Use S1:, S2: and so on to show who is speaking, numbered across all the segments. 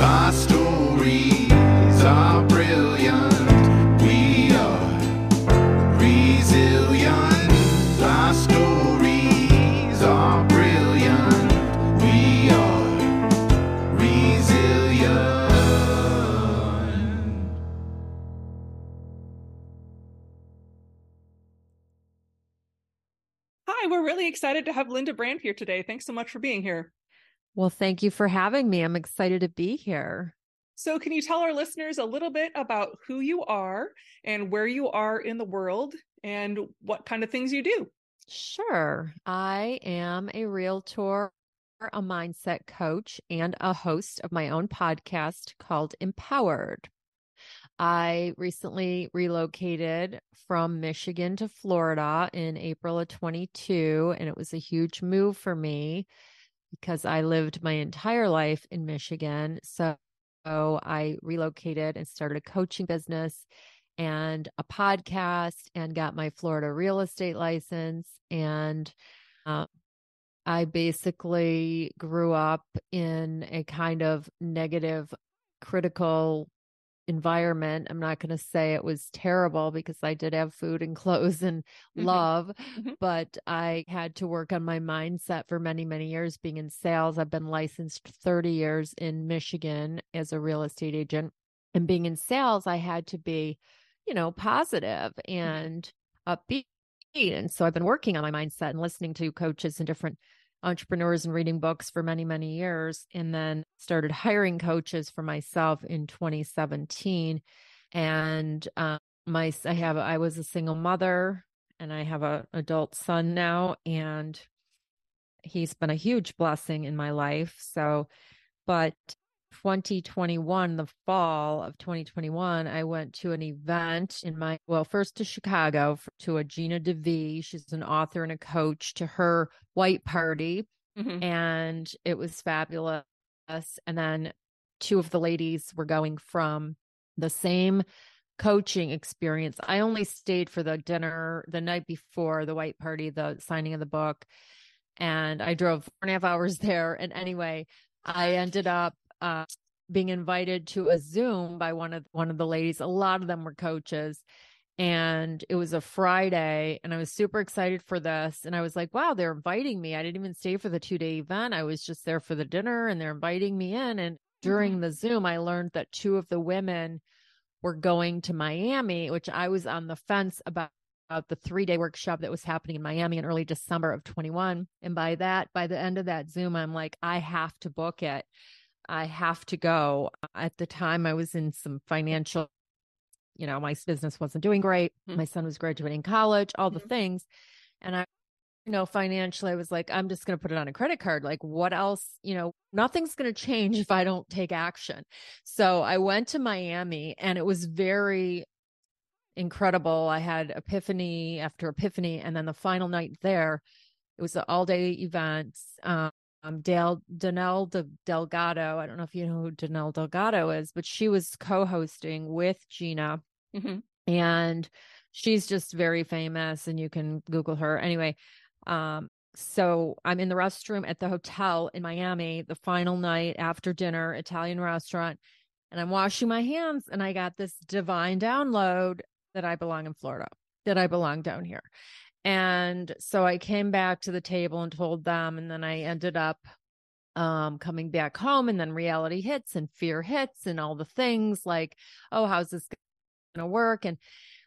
S1: Our stories are brilliant. We are resilient. Our stories are brilliant. We are resilient.
S2: Hi, we're really excited to have Linda Brand here today. Thanks so much for being here.
S3: Well, thank you for having me. I'm excited to be here.
S2: So, can you tell our listeners a little bit about who you are and where you are in the world and what kind of things you do?
S3: Sure. I am a realtor, a mindset coach, and a host of my own podcast called Empowered. I recently relocated from Michigan to Florida in April of 22, and it was a huge move for me because I lived my entire life in Michigan. So I relocated and started a coaching business and a podcast and got my Florida real estate license. And uh, I basically grew up in a kind of negative, critical environment. I'm not going to say it was terrible because I did have food and clothes and
S2: Mhm.
S3: love,
S2: Mhm.
S3: but I had to work on my mindset for many, many years being in sales. I've been licensed 30 years in Michigan as a real estate agent. And being in sales, I had to be, you know, positive and upbeat. And so I've been working on my mindset and listening to coaches and different entrepreneurs and reading books for many, many years. And then started hiring coaches for myself in 2017. And uh, my, I have, I was a single mother and I have a adult son now. And he's been a huge blessing in my life. So, but 2021, the fall of 2021, I went to an event in my, well, first to Chicago to a Gina DeVee. She's an author and a coach to her white party.
S2: Mhm.
S3: And it was fabulous. And then two of the ladies were going from the same coaching experience. I only stayed for the dinner the night before the white party, the signing of the book. And I drove four and a half hours there. And anyway, I ended up uh, being invited to a Zoom by one of one of the ladies. A lot of them were coaches, and it was a Friday, and I was super excited for this. And I was like, "Wow, they're inviting me! I didn't even stay for the two day event. I was just there for the dinner, and they're inviting me in." And during the Zoom, I learned that two of the women were going to Miami, which I was on the fence about about the three day workshop that was happening in Miami in early December of 21. And by that, by the end of that Zoom, I'm like, I have to book it. I have to go. At the time, I was in some financial, you know, my business wasn't doing great.
S2: Mhm.
S3: My son was graduating college, all the
S2: Mhm.
S3: things. And I, you know, financially, I was like, I'm just going to put it on a credit card. Like, what else? You know, nothing's going to change if I don't take action. So I went to Miami and it was very incredible. I had epiphany after epiphany. And then the final night there, it was an all day event. Um, Dale Danelle De, Delgado. I don't know if you know who Danelle Delgado is, but she was co-hosting with Gina,
S2: Mhm.
S3: and she's just very famous. And you can Google her anyway. Um, so I'm in the restroom at the hotel in Miami, the final night after dinner, Italian restaurant, and I'm washing my hands, and I got this divine download that I belong in Florida, that I belong down here. And so I came back to the table and told them, and then I ended up um coming back home and then reality hits and fear hits and all the things like oh how's this going to work? And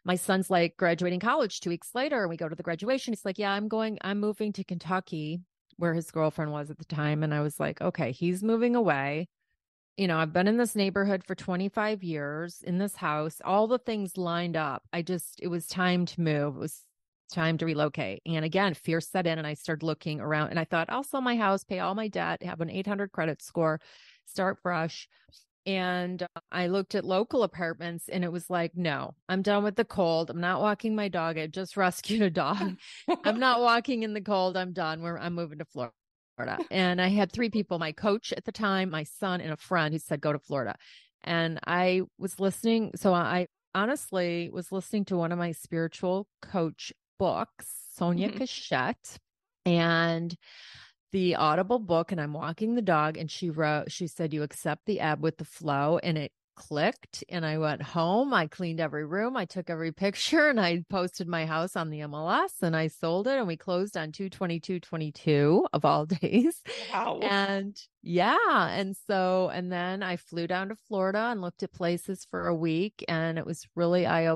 S3: my son's like graduating college 2 weeks later and we go to the graduation. He's like yeah I'm going I'm moving to Kentucky where his girlfriend was at the time and I was like okay he's moving away. You know I've been in this neighborhood for 25 years in this house all the things lined up. I just it was time to move. It was time to relocate. And again, fear set in and I started looking around and I thought, I'll sell my house, pay all my debt, have an 800 credit score, start fresh. And uh, I looked at local apartments and it was like, no, I'm done with the cold. I'm not walking my dog. I just rescued a dog. I'm not walking in the cold. I'm done. We're, I'm moving to Florida. And I had three people my coach at the time, my son, and a friend who said, go to Florida. And I was listening. So I honestly was listening to one of my spiritual coach books, Sonia
S2: Mhm.
S3: Choquette. And the audible book and I'm walking the dog and she wrote she said you accept the ebb with the flow and it clicked and I went home. I cleaned every room. I took every picture and I posted my house on the MLS and I sold it and we closed on 22222 of all days.
S2: Wow.
S3: And yeah. And so, and then I flew down to Florida and looked at places for a week and it was really eye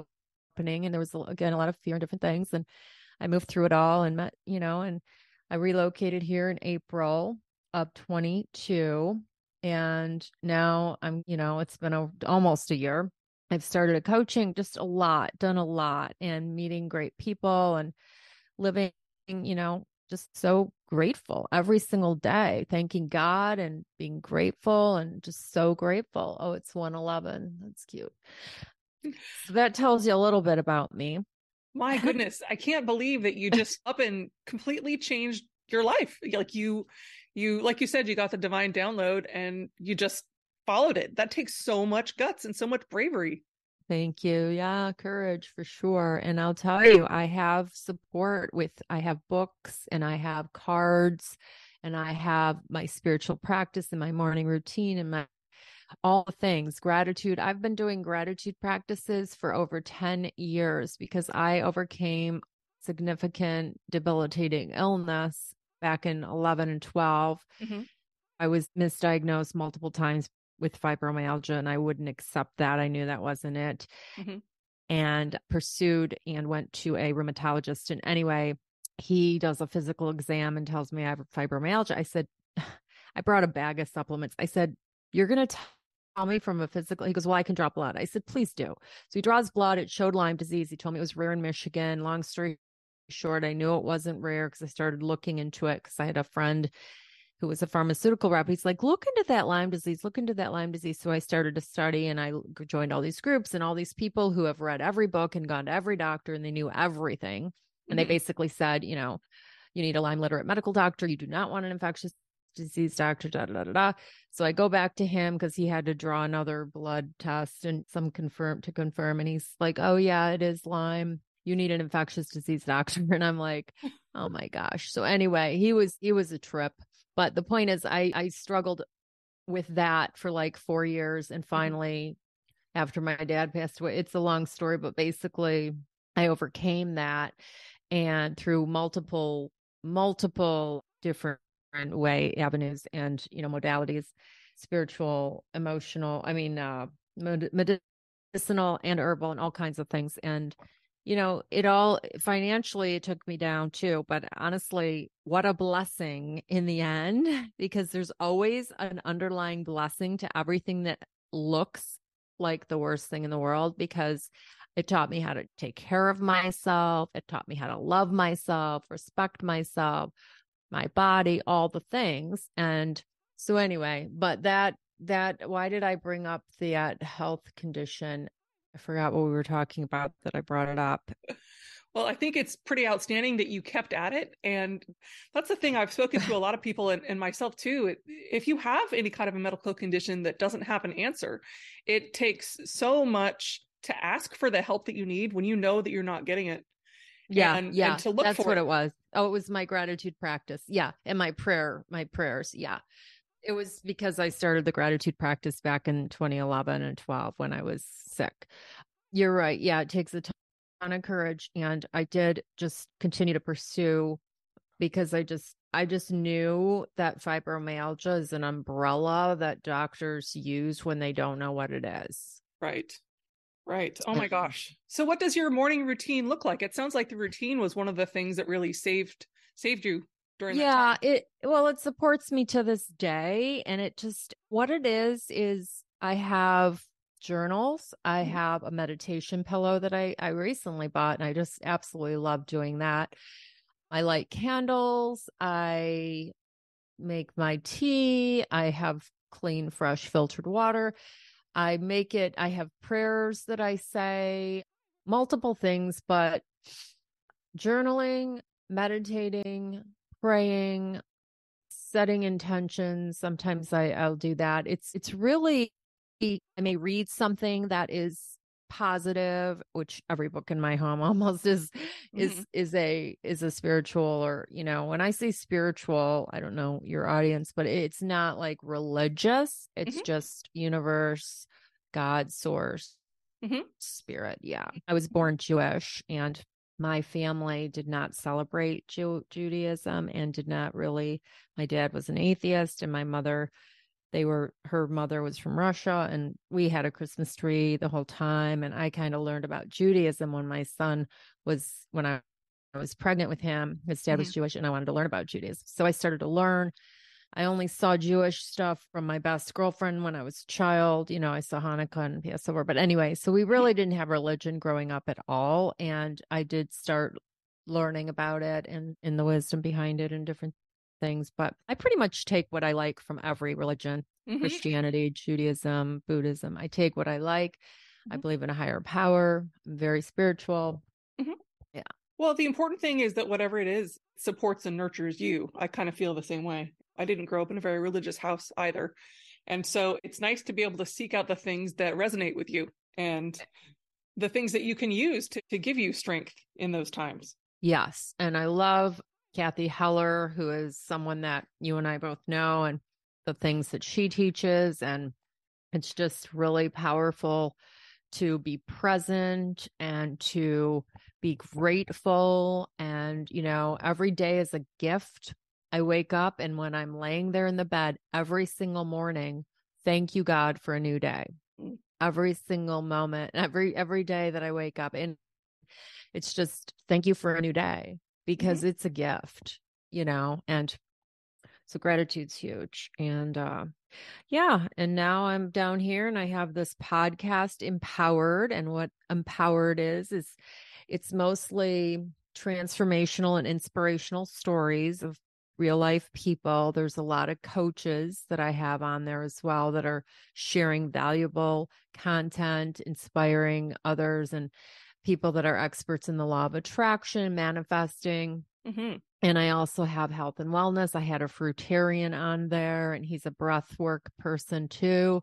S3: opening. And there was, again, a lot of fear and different things. And I moved through it all and met, you know, and I relocated here in April of 22 and now I'm, you know, it's been a, almost a year. I've started a coaching, just a lot, done a lot, and meeting great people and living, you know, just so grateful every single day, thanking God and being grateful and just so grateful. Oh, it's 111. That's cute. So that tells you a little bit about me.
S2: My goodness, I can't believe that you just up and completely changed your life. Like you you like you said you got the divine download and you just followed it. That takes so much guts and so much bravery.
S3: Thank you. Yeah courage for sure. And i'll tell you i have support with i have books and i have cards and i have my spiritual practice and my morning routine and my all the things gratitude i've been doing gratitude practices for over 10 years because i overcame significant debilitating illness back in 11 and 12. Mm-hmm. I was misdiagnosed multiple times with fibromyalgia and I wouldn't accept that. I knew that wasn't it. Mm-hmm. And pursued and went to a rheumatologist. And anyway, he does a physical exam and tells me I have fibromyalgia. I said, I brought a bag of supplements. I said, You're going to tell me from a physical. He goes, Well, I can draw blood. I said, Please do. So he draws blood. It showed Lyme disease. He told me it was rare in Michigan. Long story short, I knew it wasn't rare because I started looking into it because I had a friend who was a pharmaceutical rep. He's like, look into that Lyme disease, look into that Lyme disease. So I started to study and I joined all these groups and all these people who have read every book and gone to every doctor and they knew everything. And mm-hmm. they basically said, you know, you need a Lyme literate medical doctor. You do not want an infectious disease doctor, da da da da. So I go back to him because he had to draw another blood test and some confirm to confirm. And he's like, oh, yeah, it is Lyme you need an infectious disease doctor and i'm like oh my gosh so anyway he was he was a trip but the point is i i struggled with that for like 4 years and mm-hmm. finally after my dad passed away it's a long story but basically i overcame that and through multiple multiple different way avenues and you know modalities spiritual emotional i mean uh medicinal and herbal and all kinds of things. And you know, it all financially it took me down too, but honestly, what a blessing in the end because there's always an underlying blessing to everything that looks like the worst thing in the world because it taught me how to take care of myself, it taught me how to love myself, respect myself, my body, all the things. And so anyway, but that that why did I bring up the uh, health condition? I forgot what we were talking about that I brought it up.
S2: Well, I think it's pretty outstanding that you kept at it. And that's the thing I've spoken to a lot of people and, and myself too. If you have any kind of a medical condition that doesn't have an answer, it takes so much to ask for the help that you need when you know that you're not getting it.
S3: Yeah. And, yeah. And to look that's what it. it was. Oh, it was my gratitude practice. Yeah. And my prayer, my prayers. Yeah. It was because I started the gratitude practice back in 2011 and 12 when I was sick. You're right. Yeah, it takes a ton of courage. And I did just continue to pursue because I just I just knew that fibromyalgia is an umbrella that doctors use when they don't know what it is.
S2: Right. Right. Oh my gosh. So what does your morning routine look like? It sounds like the routine was one of the things that really saved saved you during
S3: yeah it well it supports me to this day and it just what it is is i have journals i mm-hmm. have a meditation pillow that i i recently bought and i just absolutely love doing that i light candles i make my tea i have clean fresh filtered water i make it i have prayers that i say multiple things but journaling meditating praying, setting intentions. Sometimes I, I'll do that. It's it's really I may read something that is positive, which every book in my home almost is is
S2: Mhm.
S3: is a is a spiritual or you know when I say spiritual, I don't know your audience, but it's not like religious. It's
S2: Mhm.
S3: just universe, God, source,
S2: Mhm.
S3: spirit. Yeah, I was born Jewish, and my family did not celebrate Ju- Judaism and did not really. My dad was an atheist, and my mother they were her mother was from Russia and we had a Christmas tree the whole time and I kind of learned about Judaism when my son was when I I was pregnant with him his dad was mm-hmm. Jewish and I wanted to learn about Judaism. So I started to learn. I only saw Jewish stuff from my best girlfriend when I was a child you know I saw Hanukkah and Passover but anyway so we mm-hmm. really didn't have religion growing up at all and I did start learning about it and in the wisdom behind it and different things but I pretty much take what I like from every religion
S2: Mhm.
S3: Christianity, Judaism, Buddhism. I take what I like. I
S2: Mhm.
S3: believe in a higher power. I'm very spiritual. Yeah.
S2: Well, the important thing is that whatever it is supports and nurtures you. I kind of feel the same way. I didn't grow up in a very religious house either. And so it's nice to be able to seek out the things that resonate with you and the things that you can use to, to give you strength in those times.
S3: Yes. And I love Cathy Heller, who is someone that you and I both know, and the things that she teaches. And it's just really powerful to be present and to be grateful. And, you know, every day is a gift. I wake up and when I'm laying there in the bed every single morning, thank you, God, for a new day.
S2: Mm.
S3: Every single moment, every every day that I wake up. And it's just thank you for a new day because it's a gift, you know, and so gratitude's huge. And uh yeah, and now I'm down here and I have this podcast Empowered and what Empowered is is it's mostly transformational and inspirational stories of real life people. There's a lot of coaches that I have on there as well that are sharing valuable content, inspiring others and people that are experts in the law of attraction, manifesting.
S2: hmm
S3: And I also have health and wellness. I had a fruitarian on there, and he's a breath work person too.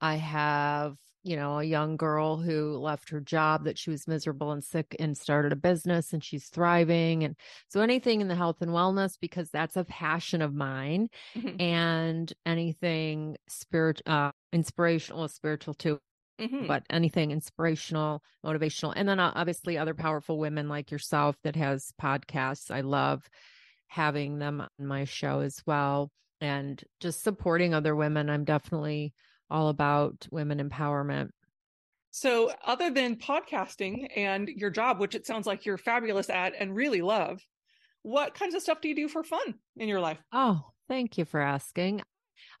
S3: I have, you know, a young girl who left her job that she was miserable and sick and started a business and she's thriving. And so anything in the health and wellness, because that's a passion of mine,
S2: hmm
S3: and anything spirit, uh, inspirational, spiritual too
S2: hmm
S3: but anything inspirational, motivational, and then uh, obviously other powerful women like yourself that has podcasts. I love having them on my show as well, and just supporting other women. I'm definitely all about women empowerment.
S2: So, other than podcasting and your job, which it sounds like you're fabulous at and really love, what kinds of stuff do you do for fun in your life?
S3: Oh, thank you for asking.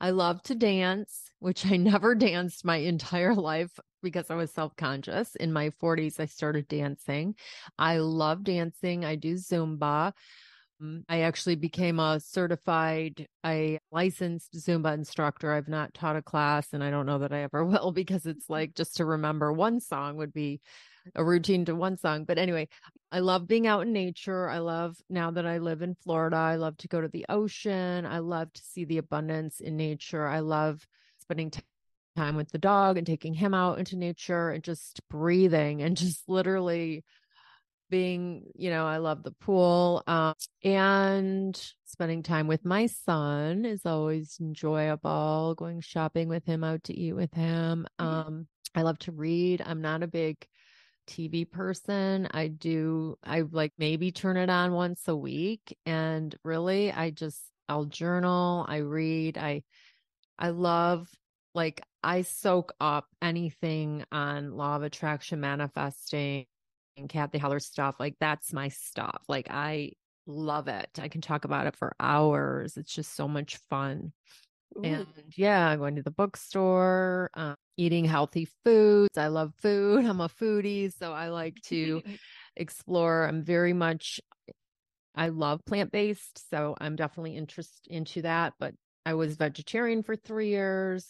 S3: I love to dance, which I never danced my entire life because I was self conscious. In my 40s, I started dancing. I love dancing. I do Zumba. Mm, I actually became a certified, a licensed Zumba instructor. I've not taught a class and I don't know that I ever will because it's like just to remember one song would be a routine to one song. But anyway, I love being out in nature. I love now that I live in Florida, I love to go to the ocean. I love to see the abundance in nature. I love spending t- time with the dog and taking him out into nature and just breathing and just literally being, you know, I love the pool. Um, and spending time with my son is always enjoyable. Going shopping with him, out to eat with him.
S2: Mhm.
S3: Um, I love to read. I'm not a big TV person. I do, I like maybe turn it on once a week. And really, I just, I'll journal, I read, I, I love, like, I soak up anything on law of attraction, manifesting, and Cathy Heller stuff. Like, that's my stuff. Like, I love it. I can talk about it for hours. It's just so much fun.
S2: Ooh.
S3: And yeah, I'm going to the bookstore, uh, eating healthy foods. I love food. I'm a foodie, so I like to explore. I'm very much, I love plant based, so I'm definitely interested into that. But I was vegetarian for three years.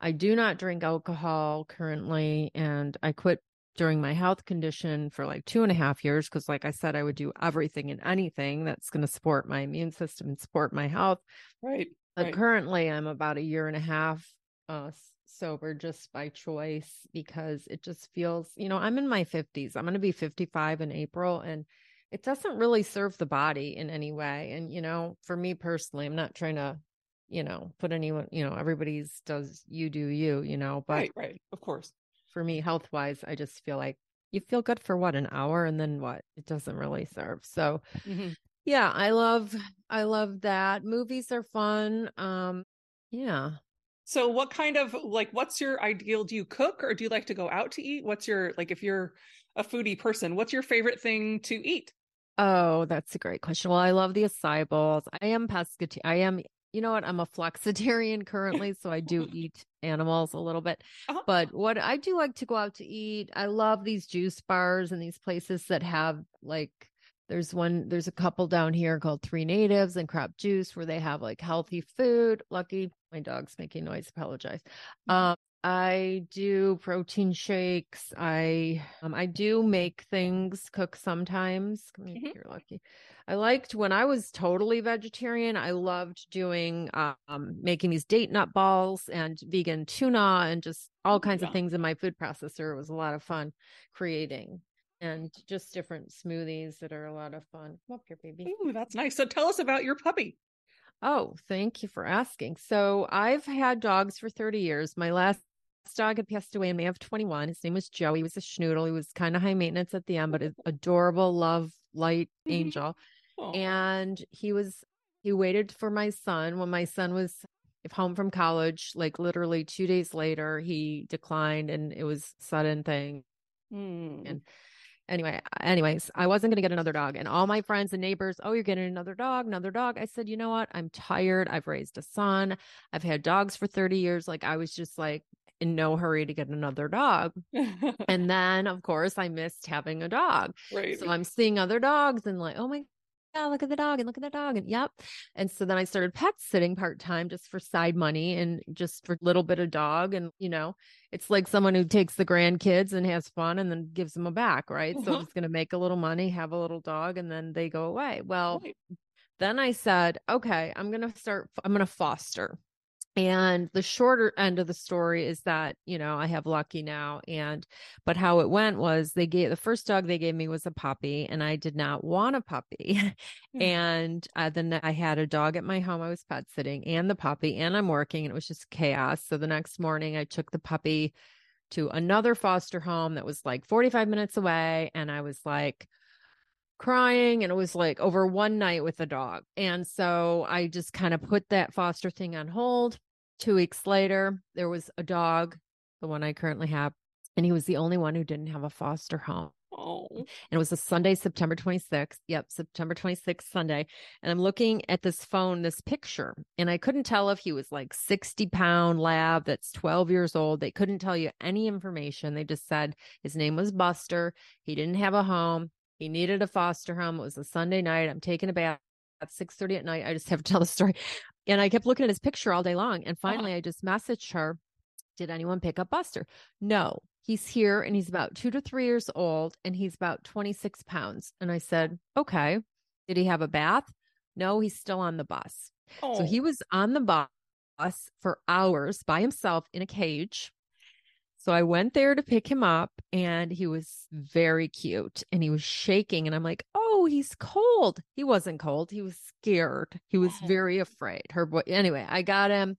S3: I do not drink alcohol currently, and I quit during my health condition for like two and a half years because, like I said, I would do everything and anything that's going to support my immune system and support my health.
S2: right.
S3: But
S2: Right.
S3: currently, I'm about a year and a half uh, sober just by choice because it just feels, you know, I'm in my 50s. I'm going to be 55 in April and it doesn't really serve the body in any way. And, you know, for me personally, I'm not trying to, you know, put anyone, you know, everybody's does you do you, you know, but
S2: right, right, of course.
S3: for me, health wise, I just feel like you feel good for what, an hour and then what? It doesn't really serve. So,
S2: Mhm.
S3: Yeah, I love, I love that. Movies are fun. Um, yeah.
S2: So, what kind of like, what's your ideal? Do you cook or do you like to go out to eat? What's your like, if you're a foodie person, what's your favorite thing to eat?
S3: Oh, that's a great question. Well, I love the acai bowls. I am pescatarian. I am, you know what? I'm a flexitarian currently, so I do eat animals a little bit.
S2: Uh-huh.
S3: But what I do like to go out to eat, I love these juice bars and these places that have like there's one there's a couple down here called Three Natives and Crop Juice where they have like healthy food. Lucky my dog's making noise, apologize. Um I do protein shakes. I um, I do make things, cook sometimes.
S2: Mhm.
S3: You're lucky. I liked when I was totally vegetarian. I loved doing um making these date nut balls and vegan tuna and just all kinds
S2: Yeah.
S3: of things in my food processor. It was a lot of fun creating and just different smoothies that are a lot of fun. Come up here, baby.
S2: Ooh, that's nice. So, tell us about your puppy.
S3: Oh, thank you for asking. So I've had dogs for 30 years. My last dog had passed away in May of 21. His name was Joe. He was a schnoodle. He was kind of high maintenance at the end, but an adorable, love, light
S2: Mhm.
S3: angel. And he was, he waited for my son when my son was home from college. Like literally two days later, he declined and it was sudden thing
S2: mm.
S3: and anyway anyways i wasn't going to get another dog and all my friends and neighbors oh you're getting another dog another dog. I said you know what? I'm tired. I've raised a son. I've had dogs for 30 years. Like i was just like in no hurry to get another dog. And then of course i missed having a dog.
S2: Right.
S3: so i'm seeing other dogs and like oh my yeah, look at the dog and look at the dog and yep. And so then I started pet sitting part time just for side money and just for a little bit of dog. And, you know, it's like someone who takes the grandkids and has fun and then gives them a back, right? So
S2: Uh-huh.
S3: I'm just going to make a little money, have a little dog, and then they go away. Well,
S2: Right.
S3: then I said, okay, I'm going to start, I'm going to foster. And the shorter end of the story is that, you know, I have Lucky now. And, but how it went was they gave the first dog they gave me was a puppy, and I did not want a puppy.
S2: Mm.
S3: and uh, then I had a dog at my home. I was pet sitting and the puppy, and I'm working, and it was just chaos. So the next morning, I took the puppy to another foster home that was like 45 minutes away. And I was like, crying and it was like over one night with the dog. And so I just kind of put that foster thing on hold. Two weeks later, there was a dog, the one I currently have, and he was the only one who didn't have a foster home.
S2: Oh,
S3: And it was a Sunday, September 26th. Yep, September 26th, Sunday. And I'm looking at this phone, this picture, and I couldn't tell if he was like 60 pound lab that's 12 years old. They couldn't tell you any information. They just said his name was Buster. He didn't have a home. He needed a foster home. It was a Sunday night. I'm taking a bath at 6:30 at night. I just have to tell the story. And I kept looking at his picture all day long. And oh. finally I just messaged her, Did anyone pick up Buster? No. He's here and he's about two to three years old and he's about 26 pounds. And I said, Okay. Did he have a bath? No, he's still on the bus.
S2: oh.
S3: So he was on the bus for hours by himself in a cage. So I went there to pick him up and he was very cute and he was shaking. And I'm like, oh, he's cold. He wasn't cold. He was scared. He was
S2: Oh.
S3: very afraid. Her boy. Anyway, I got him.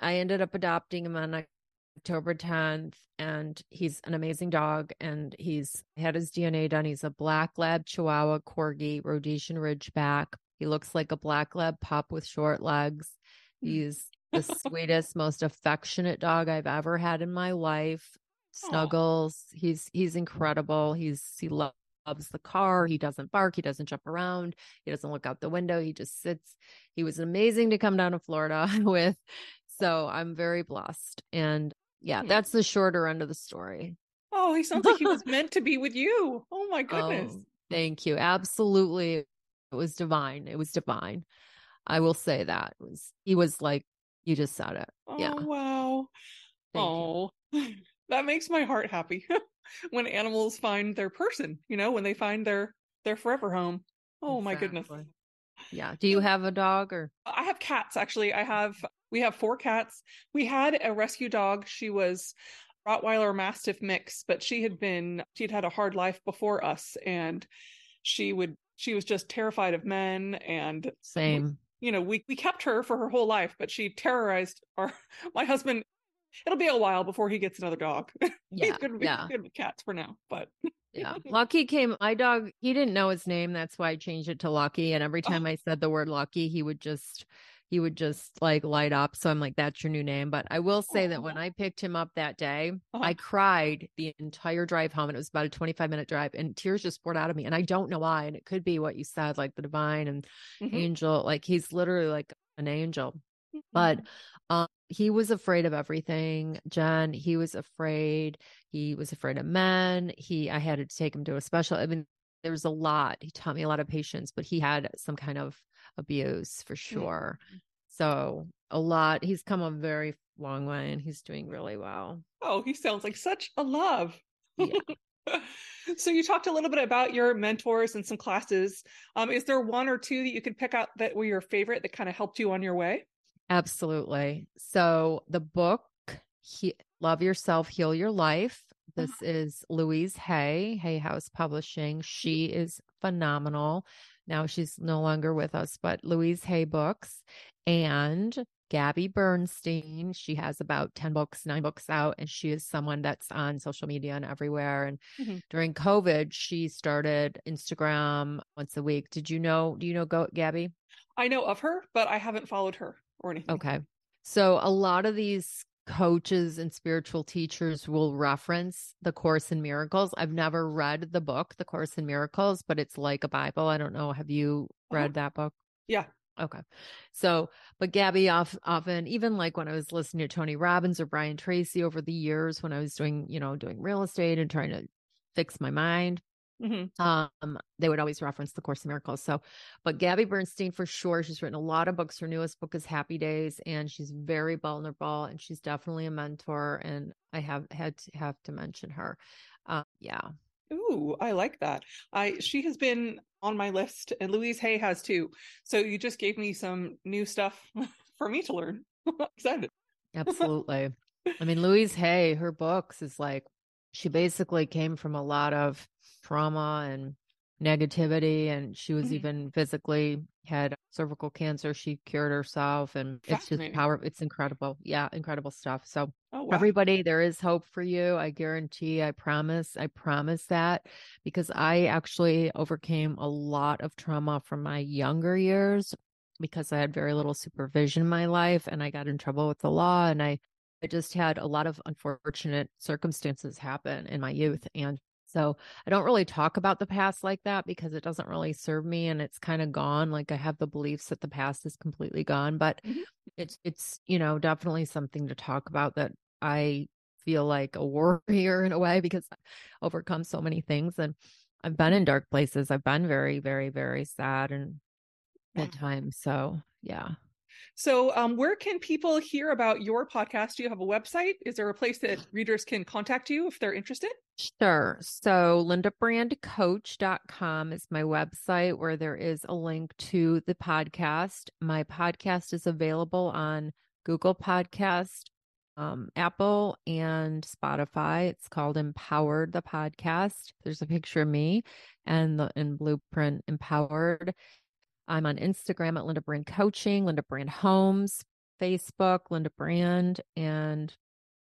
S3: I ended up adopting him on October 10th and he's an amazing dog and he's had his DNA done. He's a black lab chihuahua corgi Rhodesian Ridgeback. He looks like a black lab pup with short legs. Mm. He's the sweetest, most affectionate dog I've ever had in my life. Snuggles. He's he's incredible. He's he lo- loves the car. He doesn't bark. He doesn't jump around. He doesn't look out the window. He just sits. He was amazing to come down to Florida with. So I'm very blessed. And yeah, that's the shorter end of the story.
S2: oh, he sounds like he was meant to be with you. Oh my oh, goodness.
S3: Oh, thank you. Absolutely. It was divine. It was divine. I will say that. It was he was like you just said it.
S2: Oh,
S3: yeah.
S2: wow.
S3: Thank you.
S2: oh, that makes my heart happy when animals find their person, you know, when they find their their forever home. Oh my goodness.
S3: Yeah. Do you have a dog or
S2: I have cats actually. I have We have four cats. We had a rescue dog. She was Rottweiler Mastiff mix, but she had been she'd had a hard life before us and she would she was just terrified of men and
S3: Same.
S2: You know, we we kept her for her whole life, but she terrorized our my husband. It'll be a while before he gets another dog.
S3: Yeah.
S2: He's good,
S3: yeah.
S2: good with cats for now, but
S3: Yeah. Lucky came, my dog, he didn't know his name. That's why I changed it to Lucky. And every
S2: Oh.
S3: time I said the word Lucky, he would just, he would just like light up. So I'm like, that's your new name. But I will say that when I picked him up that day,
S2: Uh-huh.
S3: I cried the entire drive home. And it was about a 25 minute drive and tears just poured out of me. And I don't know why. And it could be what you said, like the divine and
S2: Mhm.
S3: angel. Like he's literally like an angel
S2: Mm-hmm.
S3: but um he was afraid of everything jen he was afraid he was afraid of men he i had to take him to a special i mean there was a lot he taught me a lot of patience but he had some kind of abuse for sure so a lot he's come a very long way and he's doing really well
S2: oh, he sounds like such a love.
S3: Yeah.
S2: so you talked a little bit about your mentors and some classes. Um, is there one or two that you could pick out that were your favorite that kind of helped you on your way?
S3: Absolutely. So the book, he, Love Yourself, Heal Your Life. This is Louise Hay, Hay House Publishing. She is phenomenal. Now she's no longer with us, but Louise Hay books and Gabby Bernstein. She has about 10 books, nine books out, and she is someone that's on social media and everywhere. And
S2: Mhm.
S3: during COVID, she started Instagram once a week. Did you know? Do you know Go Gabby?
S2: I know of her, but I haven't followed her or anything.
S3: Okay. So a lot of these coaches and spiritual teachers will reference the Course in Miracles. I've never read the book, The Course in Miracles, but it's like a Bible. I don't know. Have you
S2: Uh-huh.
S3: read that book?
S2: Yeah.
S3: Okay. So, but Gabby off, often, even like when I was listening to Tony Robbins or Brian Tracy over the years when I was doing, you know, doing real estate and trying to fix my mind,
S2: hmm
S3: um they would always reference the course in miracles so but gabby bernstein for sure she's written a lot of books her newest book is happy days and she's very vulnerable and she's definitely a mentor and i have had to have to mention her uh, yeah
S2: Ooh, I like that. I she has been on my list, and Louise Hay has too. So you just gave me some new stuff for me to learn. Excited.
S3: absolutely i mean louise hay her books is like she basically came from a lot of trauma and negativity and she was
S2: Mhm.
S3: even physically had cervical cancer she cured herself and it's just power it's incredible yeah incredible stuff so
S2: Oh wow.
S3: everybody there is hope for you i guarantee i promise i promise that because i actually overcame a lot of trauma from my younger years because i had very little supervision in my life and i got in trouble with the law and i i just had a lot of unfortunate circumstances happen in my youth and so i don't really talk about the past like that because it doesn't really serve me and it's kind of gone like i have the beliefs that the past is completely gone but
S2: Mhm.
S3: it's it's you know definitely something to talk about that I feel like a warrior in a way because I overcome so many things and I've been in dark places. I've been very, very, very sad and at times. So yeah.
S2: So, um, where can people hear about your podcast? Do you have a website? Is there a place that readers can contact you if they're interested?
S3: Sure. So lindabrandcoach.com is my website where there is a link to the podcast. My podcast is available on Google Podcast, um, Apple, and Spotify. It's called Empowered the Podcast. There's a picture of me and the in Blueprint Empowered. I'm on Instagram at Linda Brand Coaching, Linda Brand Homes, Facebook, Linda Brand, and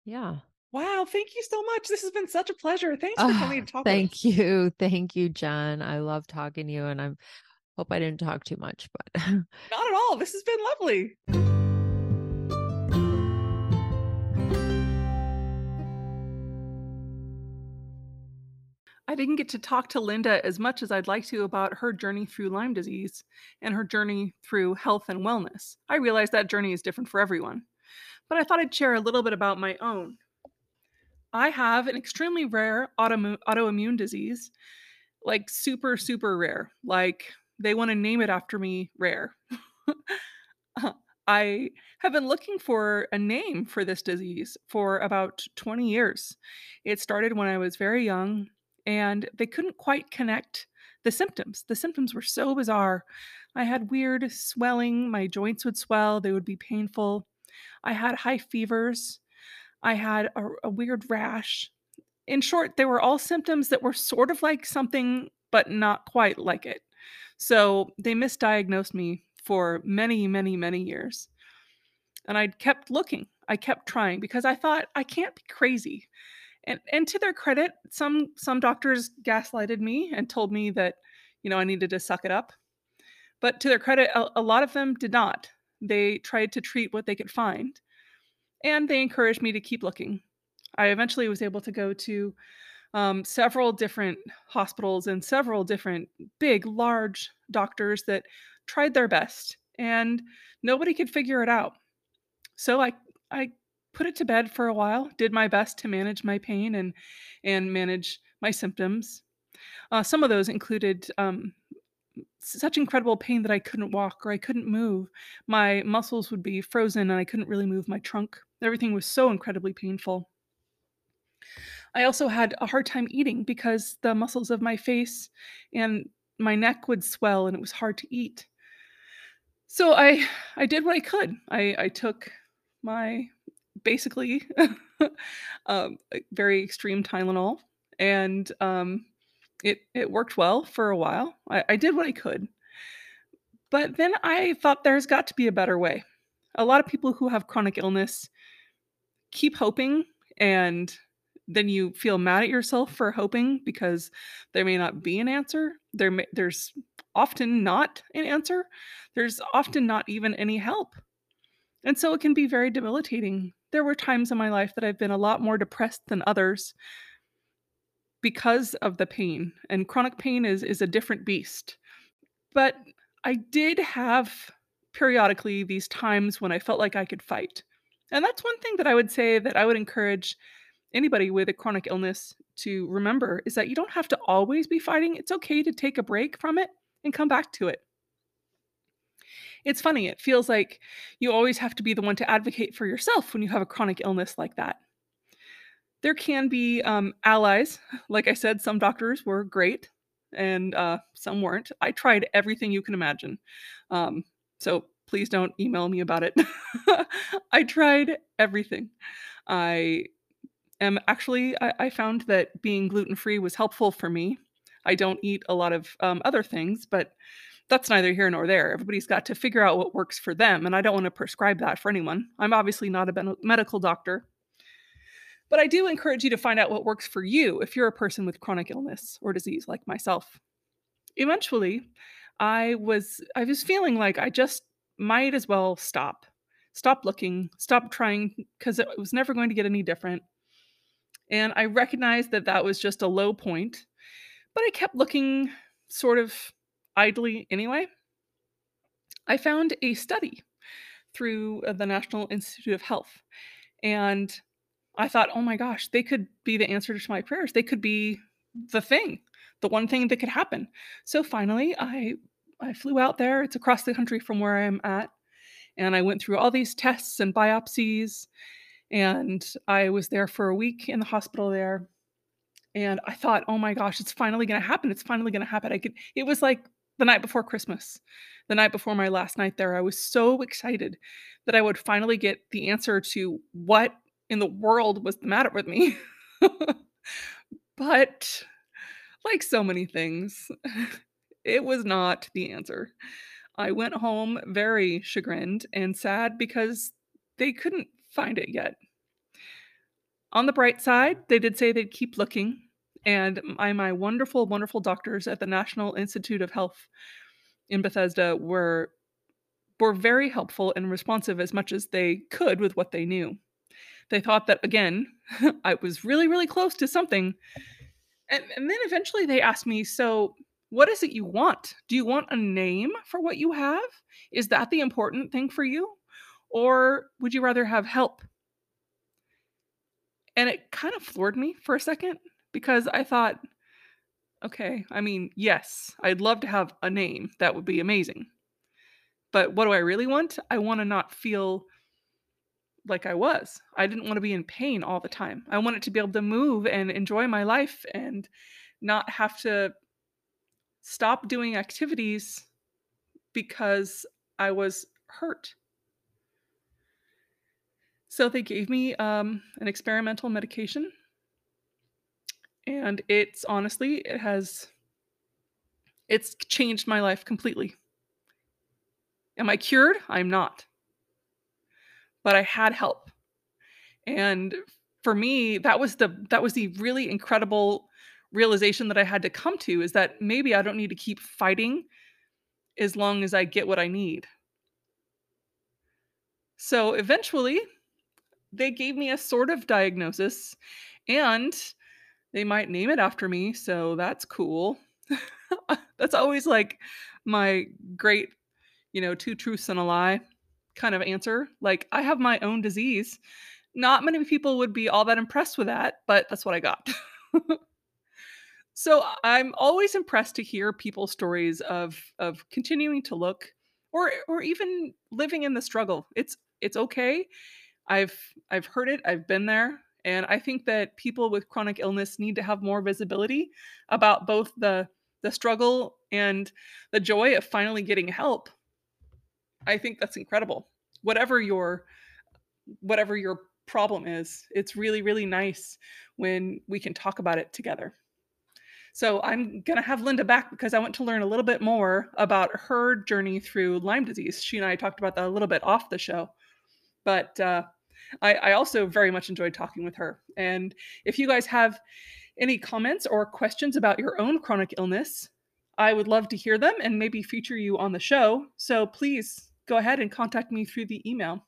S3: yeah.
S2: Wow, thank you so much. This has been such a pleasure. Thanks for
S3: Oh,
S2: coming ah, to talk. with.
S3: Thank you. Thank you, John. I love talking to you and I'm hope I didn't talk too much, but
S2: Not at all. This has been lovely. I didn't get to talk to Linda as much as I'd like to about her journey through Lyme disease and her journey through health and wellness. I realize that journey is different for everyone, but I thought I'd share a little bit about my own. I have an extremely rare autoimmune disease, like super, super rare. Like they want to name it after me rare. I have been looking for a name for this disease for about 20 years. It started when I was very young, and they couldn't quite connect the symptoms. The symptoms were so bizarre. I had weird swelling, my joints would swell, they would be painful. I had high fevers. I had a, a weird rash. In short, they were all symptoms that were sort of like something, but not quite like it. So they misdiagnosed me for many, many, many years. And I kept looking. I kept trying because I thought I can't be crazy. And and to their credit, some some doctors gaslighted me and told me that, you know, I needed to suck it up. But to their credit, a, a lot of them did not. They tried to treat what they could find. And they encouraged me to keep looking. I eventually was able to go to um, several different hospitals and several different big, large doctors that tried their best, and nobody could figure it out. So I I put it to bed for a while, did my best to manage my pain and and manage my symptoms. Uh, some of those included um, such incredible pain that I couldn't walk or I couldn't move. My muscles would be frozen and I couldn't really move my trunk. Everything was so incredibly painful. I also had a hard time eating because the muscles of my face and my neck would swell and it was hard to eat. So I I did what I could. I I took my basically um, very extreme Tylenol and um, it it worked well for a while. I, I did what I could. But then I thought there's got to be a better way. A lot of people who have chronic illness keep hoping and then you feel mad at yourself for hoping because there may not be an answer. There may, there's often not an answer. There's often not even any help. And so it can be very debilitating. There were times in my life that I've been a lot more depressed than others because of the pain. And chronic pain is is a different beast. But I did have periodically these times when I felt like I could fight. And that's one thing that I would say that I would encourage anybody with a chronic illness to remember is that you don't have to always be fighting. It's okay to take a break from it and come back to it. It's funny, it feels like you always have to be the one to advocate for yourself when you have a chronic illness like that. There can be um, allies. Like I said, some doctors were great and uh, some weren't. I tried everything you can imagine. Um, so please don't email me about it. I tried everything. I am actually, I, I found that being gluten free was helpful for me. I don't eat a lot of um, other things, but that's neither here nor there. Everybody's got to figure out what works for them, and I don't want to prescribe that for anyone. I'm obviously not a medical doctor. But I do encourage you to find out what works for you if you're a person with chronic illness or disease like myself. Eventually, I was I was feeling like I just might as well stop. Stop looking, stop trying because it was never going to get any different. And I recognized that that was just a low point, but I kept looking sort of idly anyway. I found a study through uh, the National Institute of Health. And I thought, oh my gosh, they could be the answer to my prayers. They could be the thing, the one thing that could happen. So finally, I I flew out there. It's across the country from where I'm at. And I went through all these tests and biopsies and I was there for a week in the hospital there. And I thought, oh my gosh, it's finally going to happen. It's finally going to happen. I could, it was like the night before Christmas, the night before my last night there. I was so excited that I would finally get the answer to what in the world was the matter with me. but like so many things, it was not the answer. I went home very chagrined and sad because they couldn't find it yet. On the bright side, they did say they'd keep looking, and my, my wonderful, wonderful doctors at the National Institute of Health in Bethesda were were very helpful and responsive as much as they could with what they knew. They thought that again, I was really, really close to something. And, and then eventually they asked me, so what is it you want? Do you want a name for what you have? Is that the important thing for you? Or would you rather have help? And it kind of floored me for a second because I thought, okay, I mean, yes, I'd love to have a name. That would be amazing. But what do I really want? I want to not feel like I was. I didn't want to be in pain all the time. I wanted to be able to move and enjoy my life and not have to stop doing activities because I was hurt. So they gave me um, an experimental medication, and it's honestly it has it's changed my life completely. Am I cured? I'm not. But I had help. And for me, that was the that was the really incredible realization that I had to come to is that maybe I don't need to keep fighting as long as I get what I need. So eventually, they gave me a sort of diagnosis and they might name it after me, so that's cool. that's always like my great, you know, two truths and a lie kind of answer. Like, I have my own disease. Not many people would be all that impressed with that, but that's what I got. so I'm always impressed to hear people's stories of of continuing to look or or even living in the struggle. It's it's okay. I've I've heard it, I've been there, and I think that people with chronic illness need to have more visibility about both the the struggle and the joy of finally getting help. I think that's incredible. Whatever your whatever your problem is, it's really really nice when we can talk about it together. So I'm going to have Linda back because I want to learn a little bit more about her journey through Lyme disease. She and I talked about that a little bit off the show. But uh, I, I also very much enjoyed talking with her. And if you guys have any comments or questions about your own chronic illness, I would love to hear them and maybe feature you on the show. So please go ahead and contact me through the email.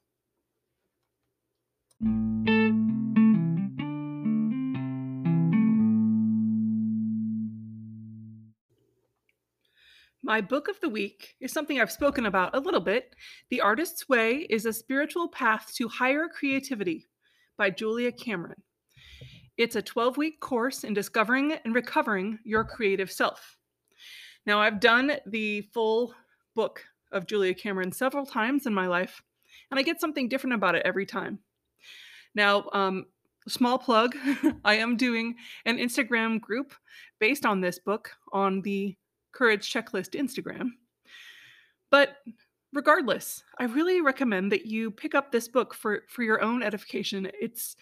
S2: My book of the week is something I've spoken about a little bit. The Artist's Way is a spiritual path to higher creativity by Julia Cameron. It's a 12 week course in discovering and recovering your creative self. Now, I've done the full book of Julia Cameron several times in my life, and I get something different about it every time. Now, um, small plug I am doing an Instagram group based on this book on the Courage Checklist Instagram. But regardless, I really recommend that you pick up this book for for your own edification. It's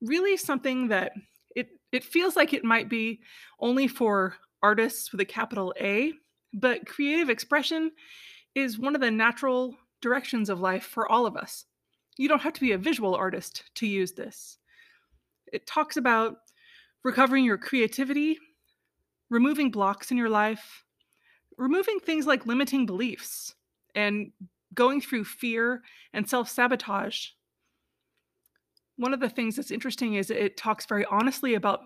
S2: really something that it it feels like it might be only for artists with a capital A, but creative expression is one of the natural directions of life for all of us. You don't have to be a visual artist to use this. It talks about recovering your creativity, removing blocks in your life, removing things like limiting beliefs and going through fear and self sabotage. One of the things that's interesting is it talks very honestly about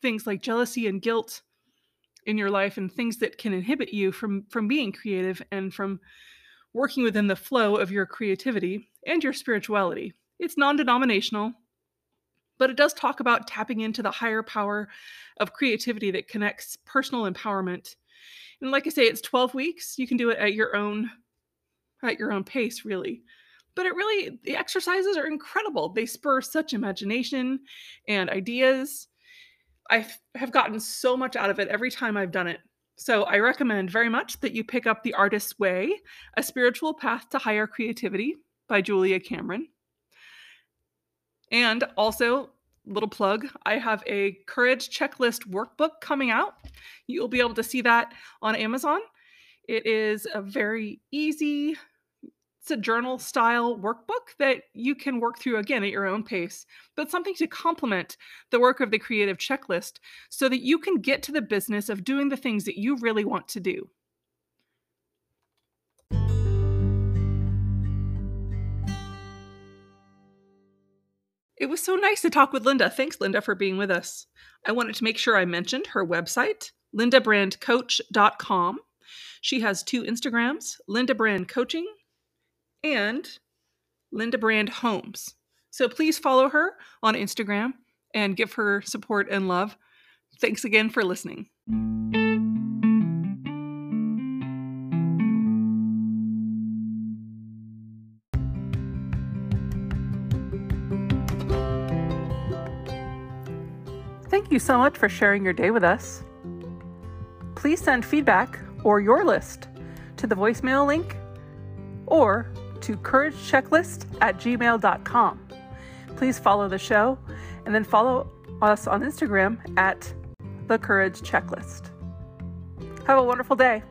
S2: things like jealousy and guilt in your life and things that can inhibit you from from being creative and from working within the flow of your creativity and your spirituality. It's non-denominational, but it does talk about tapping into the higher power of creativity that connects personal empowerment and like I say, it's 12 weeks. You can do it at your own at your own pace, really. But it really the exercises are incredible. They spur such imagination and ideas. I have gotten so much out of it every time I've done it. So I recommend very much that you pick up The Artist's Way, A Spiritual Path to Higher Creativity by Julia Cameron. And also little plug i have a courage checklist workbook coming out. You'll be able to see that on amazon. It is a very easy it's a journal style workbook that you can work through again at your own pace but something to complement the work of the creative checklist so that you can get to the business of doing the things that you really want to do It was so nice to talk with Linda. Thanks, Linda, for being with us. I wanted to make sure I mentioned her website, lindabrandcoach.com. She has two Instagrams, Linda Brand Coaching and Linda Brand Homes. So please follow her on Instagram and give her support and love. Thanks again for listening. Thank you so much for sharing your day with us. Please send feedback or your list to the voicemail link or to couragechecklist at gmail.com. please follow the show and then follow us on Instagram at The Courage Checklist. Have a wonderful day.